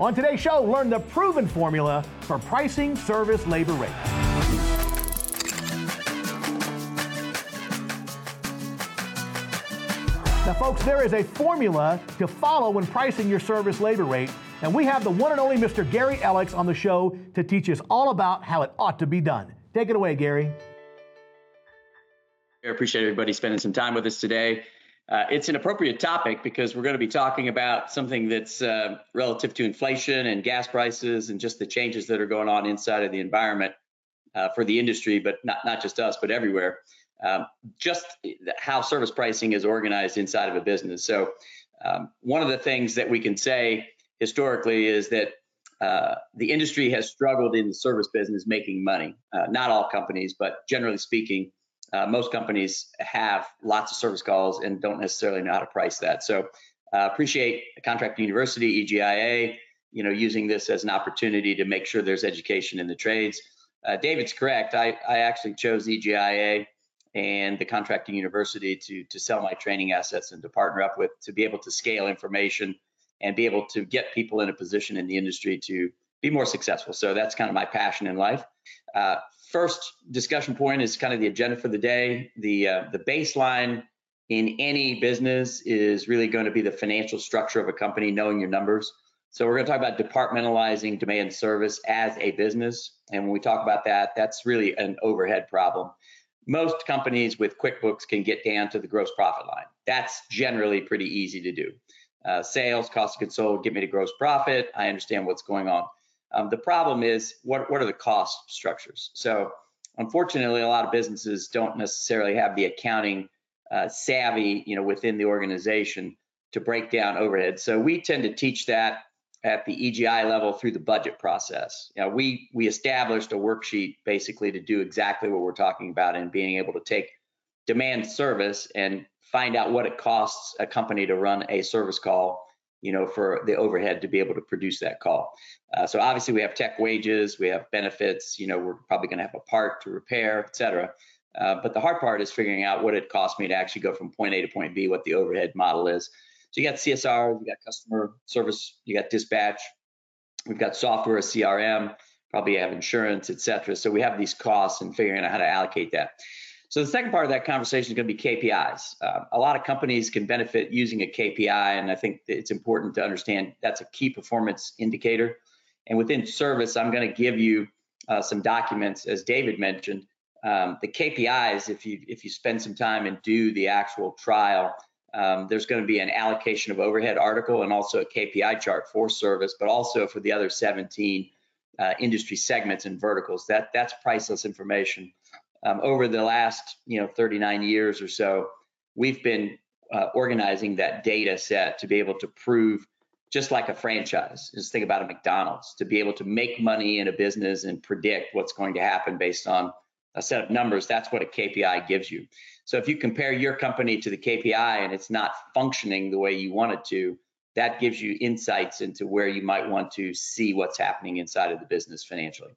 On today's show, learn the proven formula for pricing service labor rates. Now, folks, there is a formula to follow when pricing your service labor rate, and we have the one and only Mr. Gary Alex on the show to teach us all about how it ought to be done. Take it away, Gary. I appreciate everybody spending some time with us today. Uh, it's an appropriate topic because we're going to be talking about something that's uh, relative to inflation and gas prices and just the changes that are going on inside of the environment uh, for the industry, but not, not just us, but everywhere. Um, just how service pricing is organized inside of a business. So, um, one of the things that we can say historically is that uh, the industry has struggled in the service business making money. Uh, not all companies, but generally speaking, uh, most companies have lots of service calls and don't necessarily know how to price that. So uh, appreciate Contracting University, EGIA, you know, using this as an opportunity to make sure there's education in the trades. Uh, David's correct. I, I actually chose EGIA and the Contracting University to, to sell my training assets and to partner up with to be able to scale information and be able to get people in a position in the industry to be more successful. So that's kind of my passion in life. Uh, first discussion point is kind of the agenda for the day. The uh, the baseline in any business is really going to be the financial structure of a company, knowing your numbers. So we're going to talk about departmentalizing demand service as a business, and when we talk about that, that's really an overhead problem. Most companies with QuickBooks can get down to the gross profit line. That's generally pretty easy to do. Uh, sales, cost of goods sold, get me to gross profit. I understand what's going on. Um, the problem is what what are the cost structures? So unfortunately, a lot of businesses don't necessarily have the accounting uh, savvy, you know, within the organization to break down overhead. So we tend to teach that at the EGI level through the budget process. You know, we we established a worksheet basically to do exactly what we're talking about and being able to take demand service and find out what it costs a company to run a service call you know, for the overhead to be able to produce that call. Uh, so obviously we have tech wages, we have benefits, you know, we're probably going to have a part to repair, et cetera. Uh, but the hard part is figuring out what it costs me to actually go from point A to point B, what the overhead model is. So you got CSR, you got customer service, you got dispatch, we've got software, a CRM, probably have insurance, et cetera. So we have these costs and figuring out how to allocate that. So the second part of that conversation is going to be KPIs. Uh, a lot of companies can benefit using a KPI, and I think it's important to understand that's a key performance indicator. And within service, I'm going to give you uh, some documents, as David mentioned. Um, the KPIs, if you if you spend some time and do the actual trial, um, there's going to be an allocation of overhead article and also a KPI chart for service, but also for the other 17 uh, industry segments and verticals. That that's priceless information um, over the last you know 39 years or so, we've been uh, organizing that data set to be able to prove just like a franchise. Just think about a McDonald's to be able to make money in a business and predict what's going to happen based on a set of numbers. That's what a KPI gives you. So if you compare your company to the KPI and it's not functioning the way you want it to, that gives you insights into where you might want to see what's happening inside of the business financially.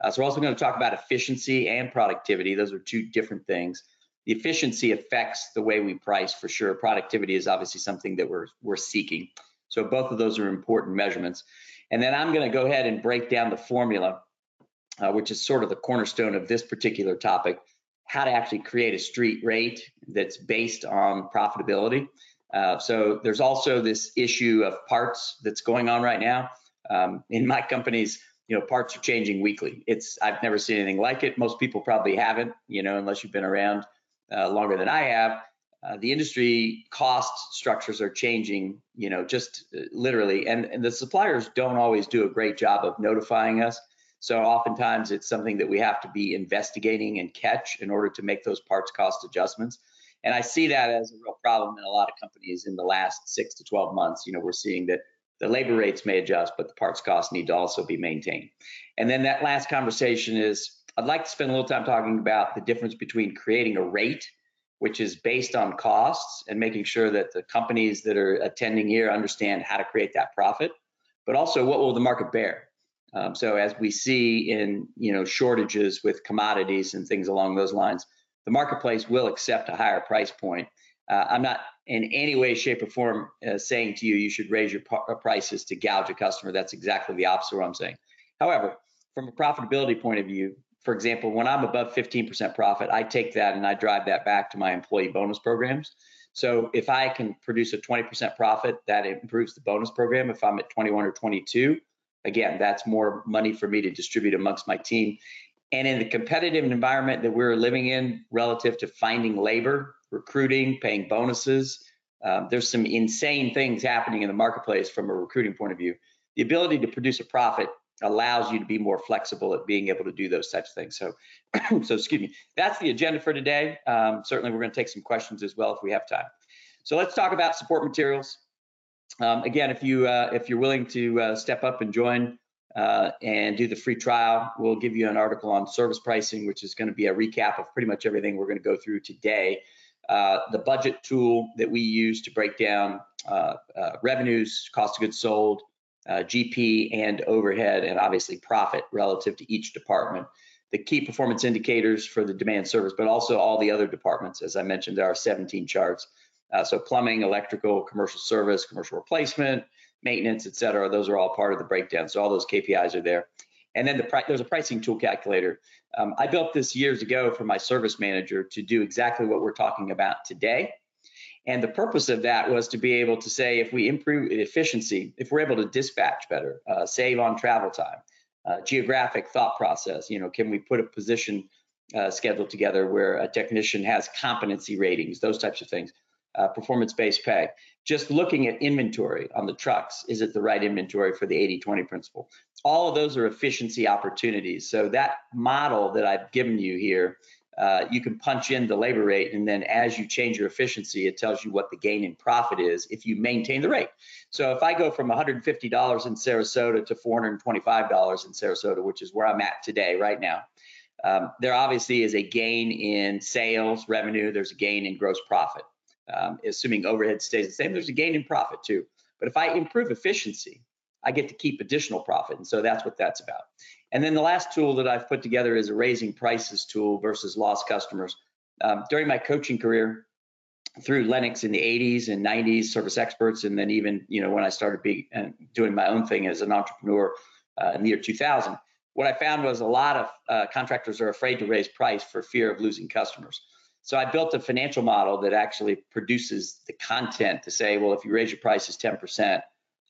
Uh, so we're also going to talk about efficiency and productivity. Those are two different things. The efficiency affects the way we price for sure. Productivity is obviously something that we're we're seeking. So both of those are important measurements. And then I'm going to go ahead and break down the formula, uh, which is sort of the cornerstone of this particular topic, how to actually create a street rate that's based on profitability. Uh, so there's also this issue of parts that's going on right now. Um, in my company's you know parts are changing weekly. It's i've never seen anything like it. Most people probably haven't you know unless you've been around uh, longer than i have. Uh, the industry cost structures are changing you know just uh, literally. And, and the suppliers don't always do a great job of notifying us. So oftentimes it's something that we have to be investigating and catch in order to make those parts cost adjustments. And i see that as a real problem in a lot of companies in the last six to 12 months. You know we're seeing that the labor rates may adjust, but the parts costs need to also be maintained. And then that last conversation is I'd like to spend a little time talking about the difference between creating a rate, which is based on costs, and making sure that the companies that are attending here understand how to create that profit, but also what will the market bear. Um, so as we see in you know shortages with commodities and things along those lines, the marketplace will accept a higher price point Uh, I'm not in any way, shape, or form uh, saying to you you should raise your uh, prices to gouge a customer. That's exactly the opposite of what I'm saying. However, from a profitability point of view, for example, when I'm above 15% profit, I take that and I drive that back to my employee bonus programs. So if I can produce a 20% profit, that improves the bonus program. If I'm at 21 or 22, again, that's more money for me to distribute amongst my team. And in the competitive environment that we're living in relative to finding labor, recruiting, paying bonuses, um, there's some insane things happening in the marketplace from a recruiting point of view. The ability to produce a profit allows you to be more flexible at being able to do those types of things. So, so excuse me. That's the agenda for today. Um, certainly, we're going to take some questions as well if we have time. So let's talk about support materials. Um, again, if you uh, if you're willing to uh, step up and join uh, and do the free trial, we'll give you an article on service pricing, which is going to be a recap of pretty much everything we're going to go through today. Uh, the budget tool that we use to break down uh, uh, revenues, cost of goods sold, uh, GP and overhead, and obviously profit relative to each department. The key performance indicators for the demand service, but also all the other departments. As I mentioned, there are 17 charts. Uh, so plumbing, electrical, commercial service, commercial replacement, maintenance, et cetera, those are all part of the breakdown. So all those KPIs are there. And then the there's a pricing tool calculator. Um, I built this years ago for my service manager to do exactly what we're talking about today. And the purpose of that was to be able to say if we improve efficiency, if we're able to dispatch better, uh, save on travel time, uh, geographic thought process, you know, can we put a position uh, schedule together where a technician has competency ratings, those types of things, uh, performance based pay. Just looking at inventory on the trucks, is it the right inventory for the 80 20 principle? All of those are efficiency opportunities. So that model that I've given you here uh, you can punch in the labor rate, and then as you change your efficiency, it tells you what the gain in profit is if you maintain the rate. So if I go from $150 in Sarasota to $425 in Sarasota, which is where I'm at today, right now, um, there obviously is a gain in sales revenue. There's a gain in gross profit. Um, assuming overhead stays the same, there's a gain in profit too. But if I improve efficiency, I get to keep additional profit. And so that's what that's about. And then the last tool that I've put together is a raising prices tool versus lost customers. Um, during my coaching career, through Lennox in the 80s and 90s, service experts, and then even you know when I started being, uh, doing my own thing as an entrepreneur uh, in the year 2000, what I found was a lot of uh, contractors are afraid to raise price for fear of losing customers. So I built a financial model that actually produces the content to say, well, if you raise your prices 10%,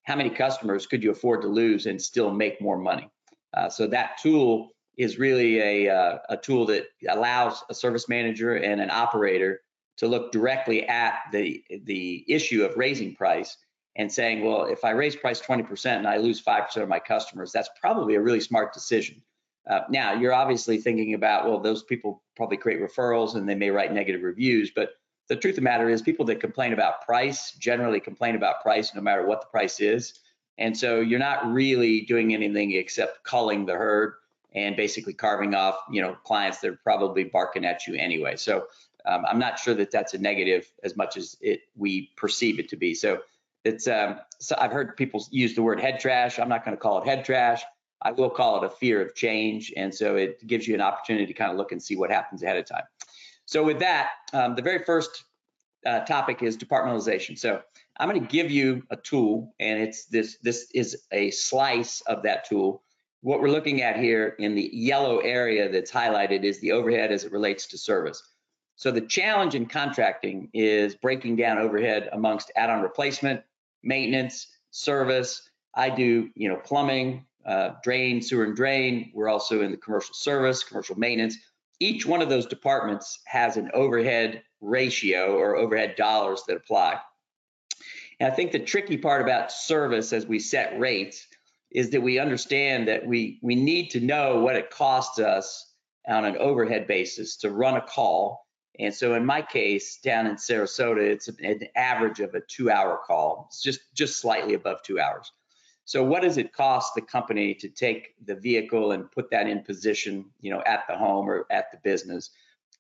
how many customers could you afford to lose and still make more money? Uh, so that tool is really a, uh, a tool that allows a service manager and an operator to look directly at the the issue of raising price and saying, well, if I raise price 20% and I lose 5% of my customers, that's probably a really smart decision. Uh, now, you're obviously thinking about, well, those people probably create referrals and they may write negative reviews, but the truth of the matter is people that complain about price generally complain about price no matter what the price is. And so you're not really doing anything except culling the herd and basically carving off, you know, clients that are probably barking at you anyway. So um, I'm not sure that that's a negative as much as it we perceive it to be. So it's um, so I've heard people use the word head trash. I'm not going to call it head trash. I will call it a fear of change, and so it gives you an opportunity to kind of look and see what happens ahead of time. So with that, um, the very first uh, topic is departmentalization. So I'm going to give you a tool, and it's this. This is a slice of that tool. What we're looking at here in the yellow area that's highlighted is the overhead as it relates to service. So the challenge in contracting is breaking down overhead amongst add-on replacement, maintenance, service. I do, you know, plumbing, uh, drain, sewer and drain. We're also in the commercial service, commercial maintenance. Each one of those departments has an overhead ratio or overhead dollars that apply. And I think the tricky part about service as we set rates is that we understand that we we need to know what it costs us on an overhead basis to run a call. And so in my case, down in Sarasota, it's an average of a two-hour call. It's just just slightly above two hours. So what does it cost the company to take the vehicle and put that in position, you know, at the home or at the business,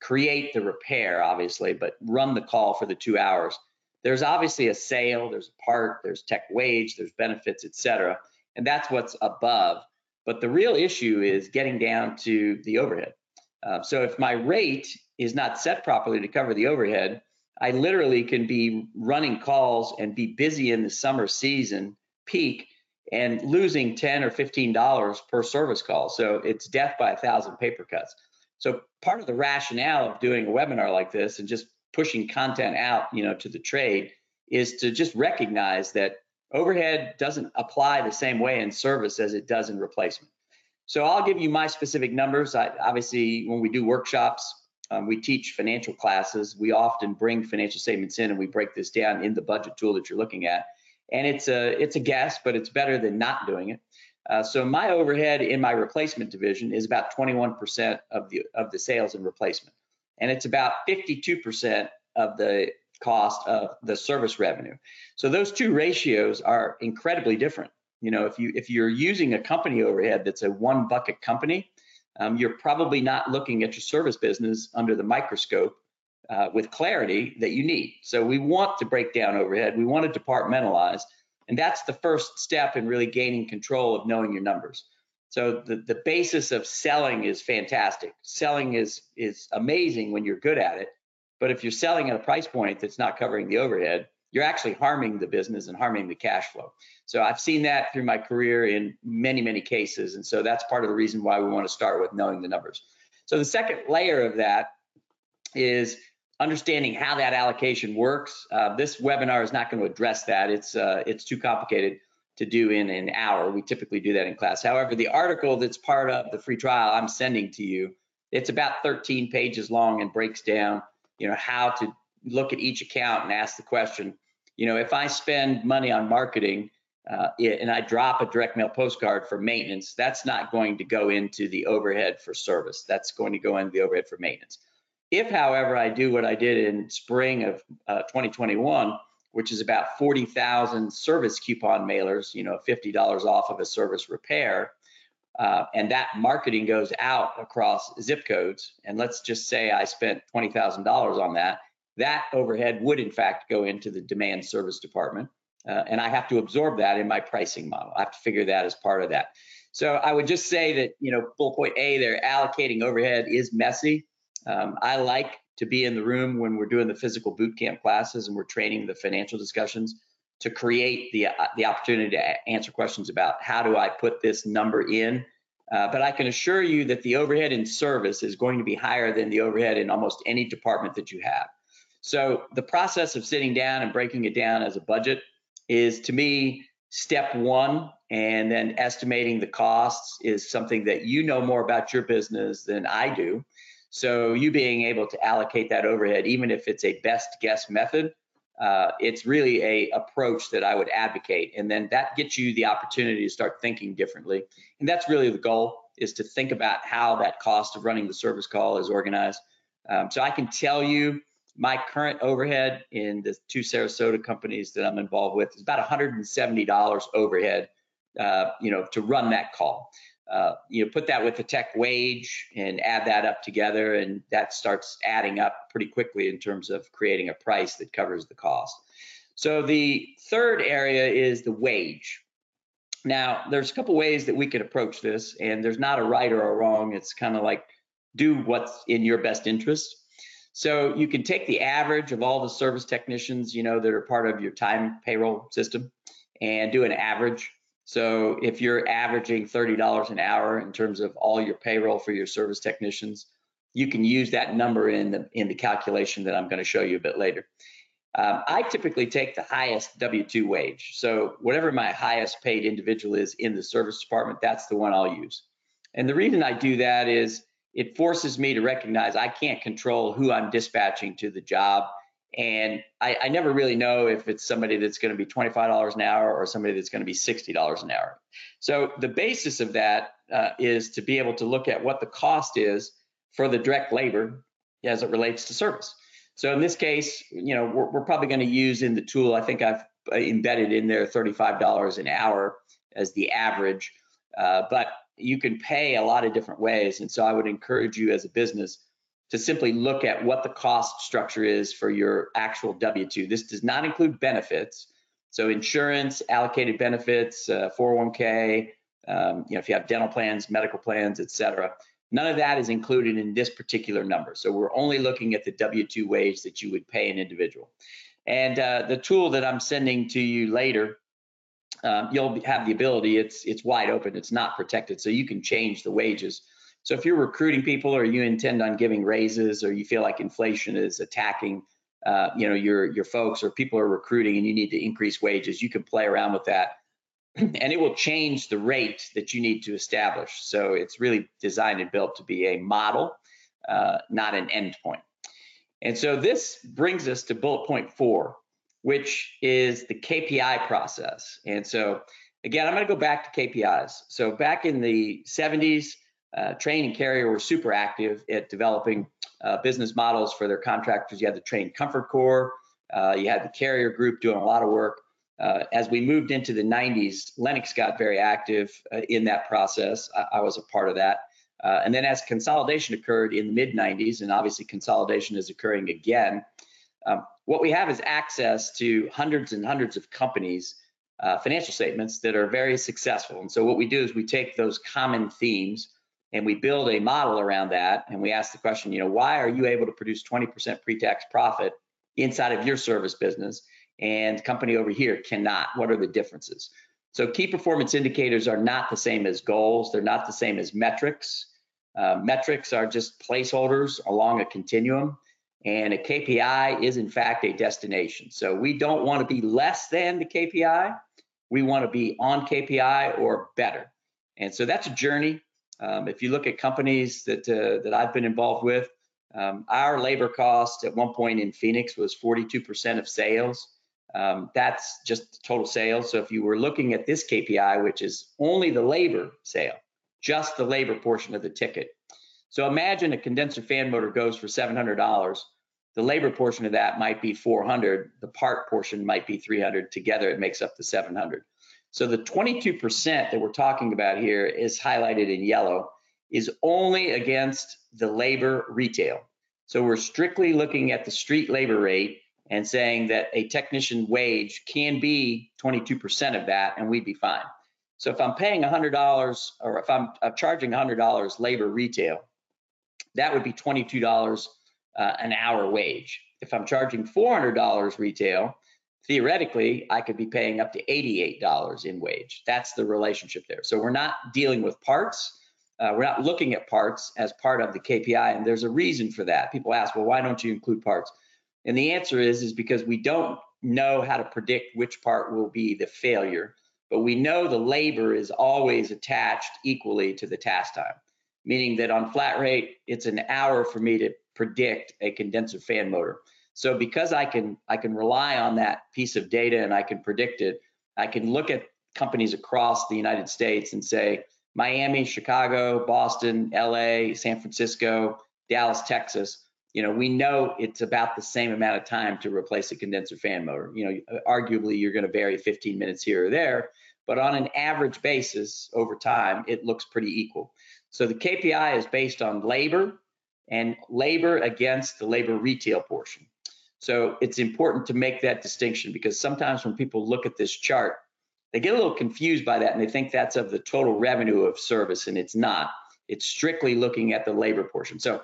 create the repair, obviously, but run the call for the two hours? there's obviously a sale, there's a part, there's tech wage, there's benefits, et cetera. And that's what's above. But the real issue is getting down to the overhead. Uh, so if my rate is not set properly to cover the overhead, I literally can be running calls and be busy in the summer season peak and losing 10 or 15 dollars per service call. So it's death by a thousand paper cuts. So part of the rationale of doing a webinar like this and just pushing content out, you know, to the trade is to just recognize that overhead doesn't apply the same way in service as it does in replacement. So I'll give you my specific numbers. I, obviously, when we do workshops, um, we teach financial classes. We often bring financial statements in and we break this down in the budget tool that you're looking at. And it's a it's a guess, but it's better than not doing it. Uh, so my overhead in my replacement division is about 21% of the of the sales and replacement, and it's about 52% of the cost of the service revenue. So those two ratios are incredibly different. You know, if you if you're using a company overhead that's a one bucket company, um, you're probably not looking at your service business under the microscope uh, with clarity that you need. So we want to break down overhead. We want to departmentalize, and that's the first step in really gaining control of knowing your numbers. So the, the basis of selling is fantastic. Selling is is amazing when you're good at it. But if you're selling at a price point that's not covering the overhead, you're actually harming the business and harming the cash flow. So I've seen that through my career in many, many cases. And so that's part of the reason why we want to start with knowing the numbers. So the second layer of that is understanding how that allocation works. Uh, this webinar is not going to address that. It's uh, it's too complicated to do in an hour. We typically do that in class. However, the article that's part of the free trial I'm sending to you, it's about 13 pages long and breaks down, you know, how to look at each account and ask the question, you know, if I spend money on marketing uh, and I drop a direct mail postcard for maintenance, that's not going to go into the overhead for service. That's going to go into the overhead for maintenance. If, however, I do what I did in spring of uh, 2021, which is about 40,000 service coupon mailers, you know, $50 off of a service repair, uh, and that marketing goes out across zip codes, and let's just say I spent $20,000 on that, that overhead would in fact go into the demand service department. Uh, and I have to absorb that in my pricing model. I have to figure that as part of that. So I would just say that, you know, bullet point A, they're allocating overhead is messy. Um, I like to be in the room when we're doing the physical boot camp classes and we're training the financial discussions to create the, uh, the opportunity to answer questions about how do I put this number in. Uh, but I can assure you that the overhead in service is going to be higher than the overhead in almost any department that you have. So the process of sitting down and breaking it down as a budget is to me step one and then estimating the costs is something that you know more about your business than I do. So you being able to allocate that overhead, even if it's a best guess method, uh, it's really a approach that I would advocate. And then that gets you the opportunity to start thinking differently. And that's really the goal is to think about how that cost of running the service call is organized. Um, so I can tell you my current overhead in the two Sarasota companies that I'm involved with is about $170 overhead, uh, you know, to run that call. Uh, you know, put that with the tech wage and add that up together, and that starts adding up pretty quickly in terms of creating a price that covers the cost. So the third area is the wage. Now, there's a couple ways that we could approach this, and there's not a right or a wrong. It's kind of like do what's in your best interest. So you can take the average of all the service technicians, you know, that are part of your time payroll system and do an average. So if you're averaging $30 an hour in terms of all your payroll for your service technicians, you can use that number in the in the calculation that I'm going to show you a bit later. Um, I typically take the highest W-2 wage. So whatever my highest paid individual is in the service department, that's the one I'll use. And the reason I do that is it forces me to recognize I can't control who I'm dispatching to the job. And I, I never really know if it's somebody that's going to be $25 an hour or somebody that's going to be $60 an hour. So the basis of that uh, is to be able to look at what the cost is for the direct labor as it relates to service. So in this case, you know, we're, we're probably going to use in the tool, I think I've uh, embedded in there $35 an hour as the average. Uh, but you can pay a lot of different ways. And so I would encourage you as a business to simply look at what the cost structure is for your actual W 2. This does not include benefits. So insurance, allocated benefits, uh, 401k, um, you know, if you have dental plans, medical plans, et cetera. None of that is included in this particular number. So we're only looking at the W-2 wage that you would pay an individual. And uh, the tool that I'm sending to you later, um, you'll have the ability. It's it's wide open. It's not protected, so you can change the wages. So if you're recruiting people, or you intend on giving raises, or you feel like inflation is attacking, uh, you know, your your folks, or people are recruiting and you need to increase wages, you can play around with that and it will change the rate that you need to establish. So it's really designed and built to be a model, uh, not an endpoint. And so this brings us to bullet point four, which is the KPI process. And so again, I'm going to go back to KPIs. So back in the 70s, uh, Trane and Carrier were super active at developing uh, business models for their contractors. You had the Trane Comfort Corps, uh, you had the Carrier Group doing a lot of work. Uh, as we moved into the 90s, Lennox got very active uh, in that process. I, I, was a part of that. Uh, and then as consolidation occurred in the mid 90s, and obviously consolidation is occurring again, um, what we have is access to hundreds and hundreds of companies' financial statements that are very successful. And so what we do is we take those common themes and we build a model around that. And we ask the question, you know, why are you able to produce 20% pre-tax profit inside of your service business? and company over here cannot. What are the differences? So key performance indicators are not the same as goals. They're not the same as metrics. Uh, metrics are just placeholders along a continuum. And a KPI is in fact a destination. So we don't want to be less than the KPI. We want to be on KPI or better. And so that's a journey. Um, if you look at companies that uh, that I've been involved with, um, our labor cost at one point in Phoenix was 42% of sales. Um, that's just total sales. So if you were looking at this KPI, which is only the labor sale, just the labor portion of the ticket. So imagine a condenser fan motor goes for $700. The labor portion of that might be 400. The part portion might be 300. Together, it makes up the 700. So the 22% that we're talking about here is highlighted in yellow is only against the labor retail. So we're strictly looking at the street labor rate and saying that a technician wage can be 22% of that and we'd be fine. So if I'm paying $100 or if I'm, charging $100 labor retail, that would be $22 uh, an hour wage. If I'm charging $400 retail, theoretically, I could be paying up to $88 in wage. That's the relationship there. So we're not dealing with parts. Uh, we're not looking at parts as part of the KPI, and there's a reason for that. People ask, well, why don't you include parts? And the answer is is because we don't know how to predict which part will be the failure, but we know the labor is always attached equally to the task time, meaning that on flat rate, it's an hour for me to predict a condenser fan motor. So because I can I can rely on that piece of data and I can predict it, I can look at companies across the United States and say Miami, Chicago, Boston, LA, San Francisco, Dallas, Texas you know, we know it's about the same amount of time to replace a condenser fan motor. You know, arguably you're going to vary 15 minutes here or there, but on an average basis over time, it looks pretty equal. So the KPI is based on labor and labor against the labor retail portion. So it's important to make that distinction because sometimes when people look at this chart, they get a little confused by that and they think that's of the total revenue of service, and it's not. It's strictly looking at the labor portion. So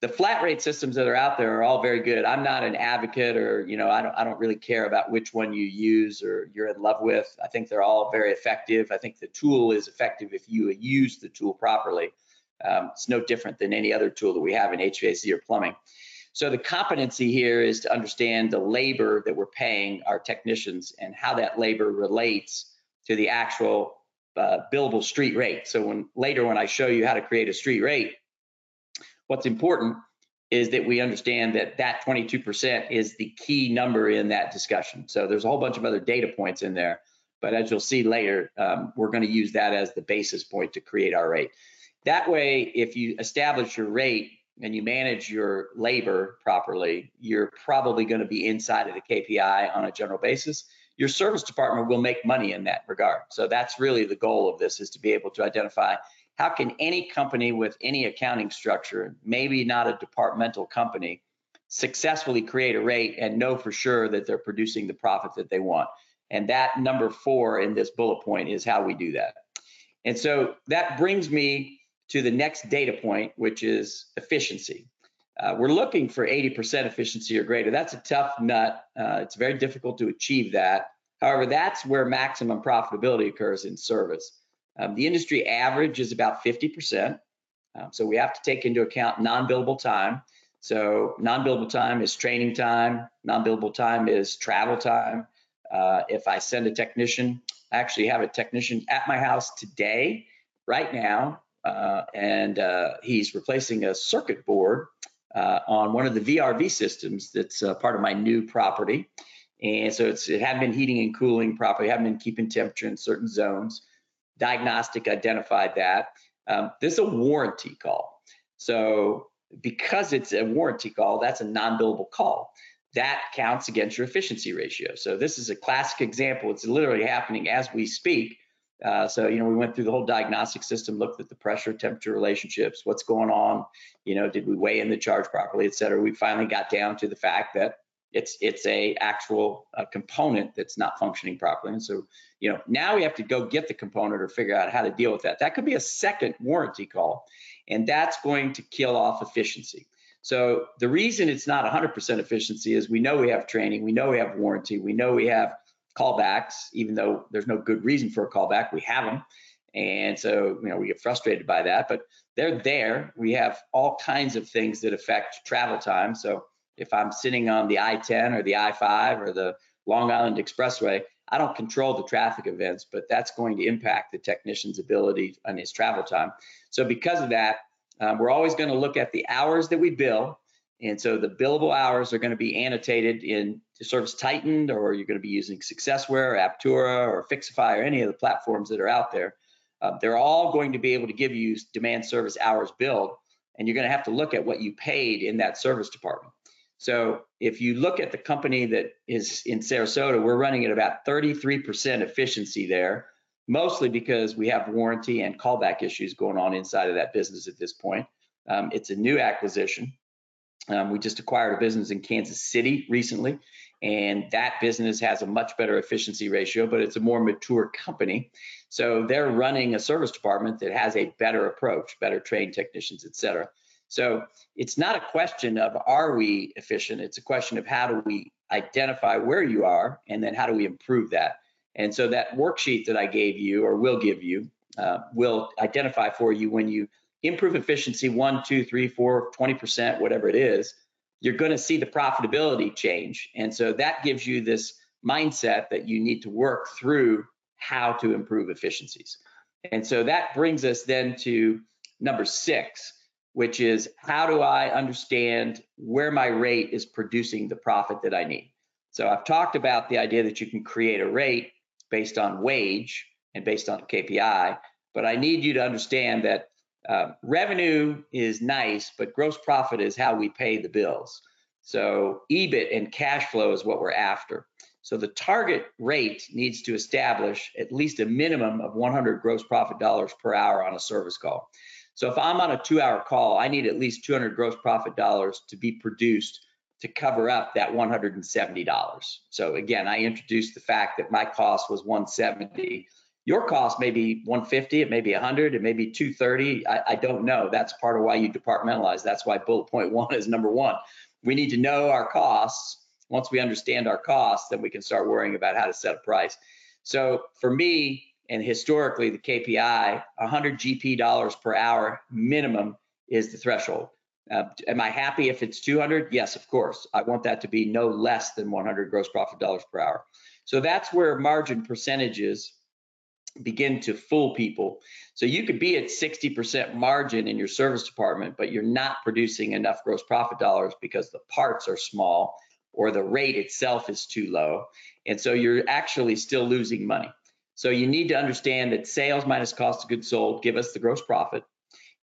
the flat rate systems that are out there are all very good. I'm not an advocate or, you know, I don't, I don't really care about which one you use or you're in love with. I think they're all very effective. I think the tool is effective if you use the tool properly. Um, it's no different than any other tool that we have in HVAC or plumbing. So the competency here is to understand the labor that we're paying our technicians and how that labor relates to the actual uh, billable street rate. So when later when I show you how to create a street rate, What's important is that we understand that that 22% is the key number in that discussion. So there's a whole bunch of other data points in there, but as you'll see later, um, we're going to use that as the basis point to create our rate. That way, if you establish your rate and you manage your labor properly, you're probably going to be inside of the KPI on a general basis. Your service department will make money in that regard. So that's really the goal of this is to be able to identify how can any company with any accounting structure, maybe not a departmental company, successfully create a rate and know for sure that they're producing the profit that they want? And that number four in this bullet point is how we do that. And so that brings me to the next data point, which is efficiency. Uh, we're looking for 80% efficiency or greater. That's a tough nut. Uh, it's very difficult to achieve that. However, that's where maximum profitability occurs in service. Um, the industry average is about 50%. Um, so we have to take into account non-billable time. So non-billable time is training time. Non-billable time is travel time. Uh, if I send a technician, I actually have a technician at my house today, right now, uh, and uh, he's replacing a circuit board uh, on one of the VRV systems that's uh, part of my new property. And so it's, it hadn't been heating and cooling properly, hadn't been keeping temperature in certain zones. Diagnostic identified that. Um, this is a warranty call. So because it's a warranty call, that's a non-billable call. That counts against your efficiency ratio. So this is a classic example. It's literally happening as we speak. Uh, so you know we went through the whole diagnostic system, looked at the pressure temperature relationships, what's going on. You know, did we weigh in the charge properly, et cetera. We finally got down to the fact that it's it's a actual uh, component that's not functioning properly. And so you know now we have to go get the component or figure out how to deal with that. That could be a second warranty call, and that's going to kill off efficiency. So the reason it's not 100% efficiency is we know we have training, we know we have warranty, we know we have callbacks, even though there's no good reason for a callback, we have them. And so, you know, we get frustrated by that, but they're there. We have all kinds of things that affect travel time. So if I'm sitting on the I-10 or the I-5 or the Long Island Expressway, I don't control the traffic events, but that's going to impact the technician's ability and his travel time. So because of that, um, we're always going to look at the hours that we bill and so the billable hours are going to be annotated in to ServiceTitan, or you're going to be using Successware, or Aptora, or Fixify, or any of the platforms that are out there. Uh, they're all going to be able to give you demand service hours billed, and you're going to have to look at what you paid in that service department. So if you look at the company that is in Sarasota, we're running at about 33% efficiency there, mostly because we have warranty and callback issues going on inside of that business at this point. Um, it's a new acquisition. Um, we just acquired a business in Kansas City recently, and that business has a much better efficiency ratio, but it's a more mature company. So they're running a service department that has a better approach, better trained technicians, et cetera. So it's not a question of are we efficient? It's a question of how do we identify where you are, and then how do we improve that? And so that worksheet that I gave you or will give you uh, will identify for you when you improve efficiency one, two, three, four, 20%, whatever it is, you're going to see the profitability change. And so that gives you this mindset that you need to work through how to improve efficiencies. And so that brings us then to number six, which is how do I understand where my rate is producing the profit that I need? So I've talked about the idea that you can create a rate based on wage and based on KPI, but I need you to understand that uh, revenue is nice, but gross profit is how we pay the bills. So EBIT and cash flow is what we're after. So the target rate needs to establish at least a minimum of 100 gross profit dollars per hour on a service call. So if I'm on a two hour call, I need at least 200 gross profit dollars to be produced to cover up that $170. So again, I introduced the fact that my cost was 170 your cost may be 150, it may be 100, it may be 230. I, I don't know. That's part of why you departmentalize. That's why bullet point one is number one. We need to know our costs. Once we understand our costs, then we can start worrying about how to set a price. So for me, and historically, the KPI, 100 GP dollars per hour minimum is the threshold. Uh, am I happy if it's 200? Yes, of course. I want that to be no less than 100 gross profit dollars per hour. So that's where margin percentages begin to fool people. So you could be at 60% margin in your service department, but you're not producing enough gross profit dollars because the parts are small or the rate itself is too low. And so you're actually still losing money. So you need to understand that sales minus cost of goods sold give us the gross profit.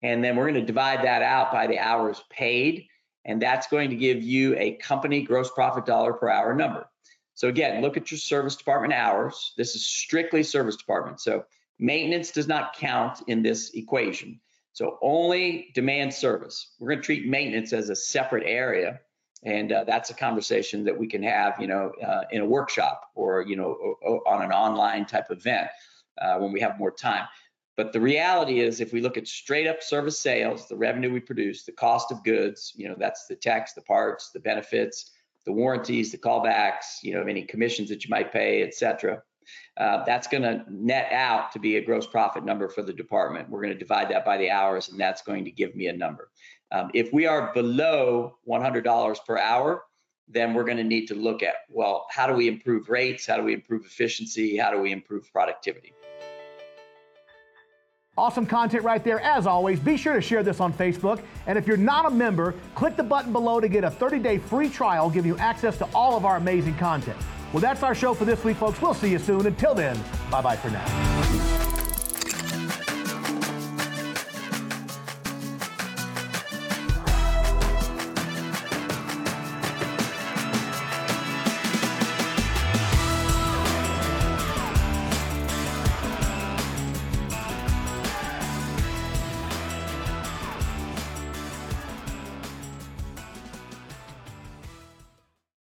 And then we're going to divide that out by the hours paid. And that's going to give you a company gross profit dollar per hour number. So again, look at your service department hours. This is strictly service department. So maintenance does not count in this equation. So only demand service. We're going to treat maintenance as a separate area, and uh, that's a conversation that we can have, you know, uh, in a workshop or you know on an online type event uh, when we have more time. But the reality is, if we look at straight up service sales, the revenue we produce, the cost of goods, you know, that's the tax, the parts, the benefits, the warranties, the callbacks, you know, any commissions that you might pay, et cetera. Uh, that's going to net out to be a gross profit number for the department. We're going to divide that by the hours, and that's going to give me a number. Um, if we are below $100 per hour, then we're going to need to look at well, how do we improve rates? How do we improve efficiency? How do we improve productivity? Awesome content right there. As always, be sure to share this on Facebook. And if you're not a member, click the button below to get a 30 day free trial, giving you access to all of our amazing content. Well, that's our show for this week, folks. We'll see you soon. Until then, bye bye for now.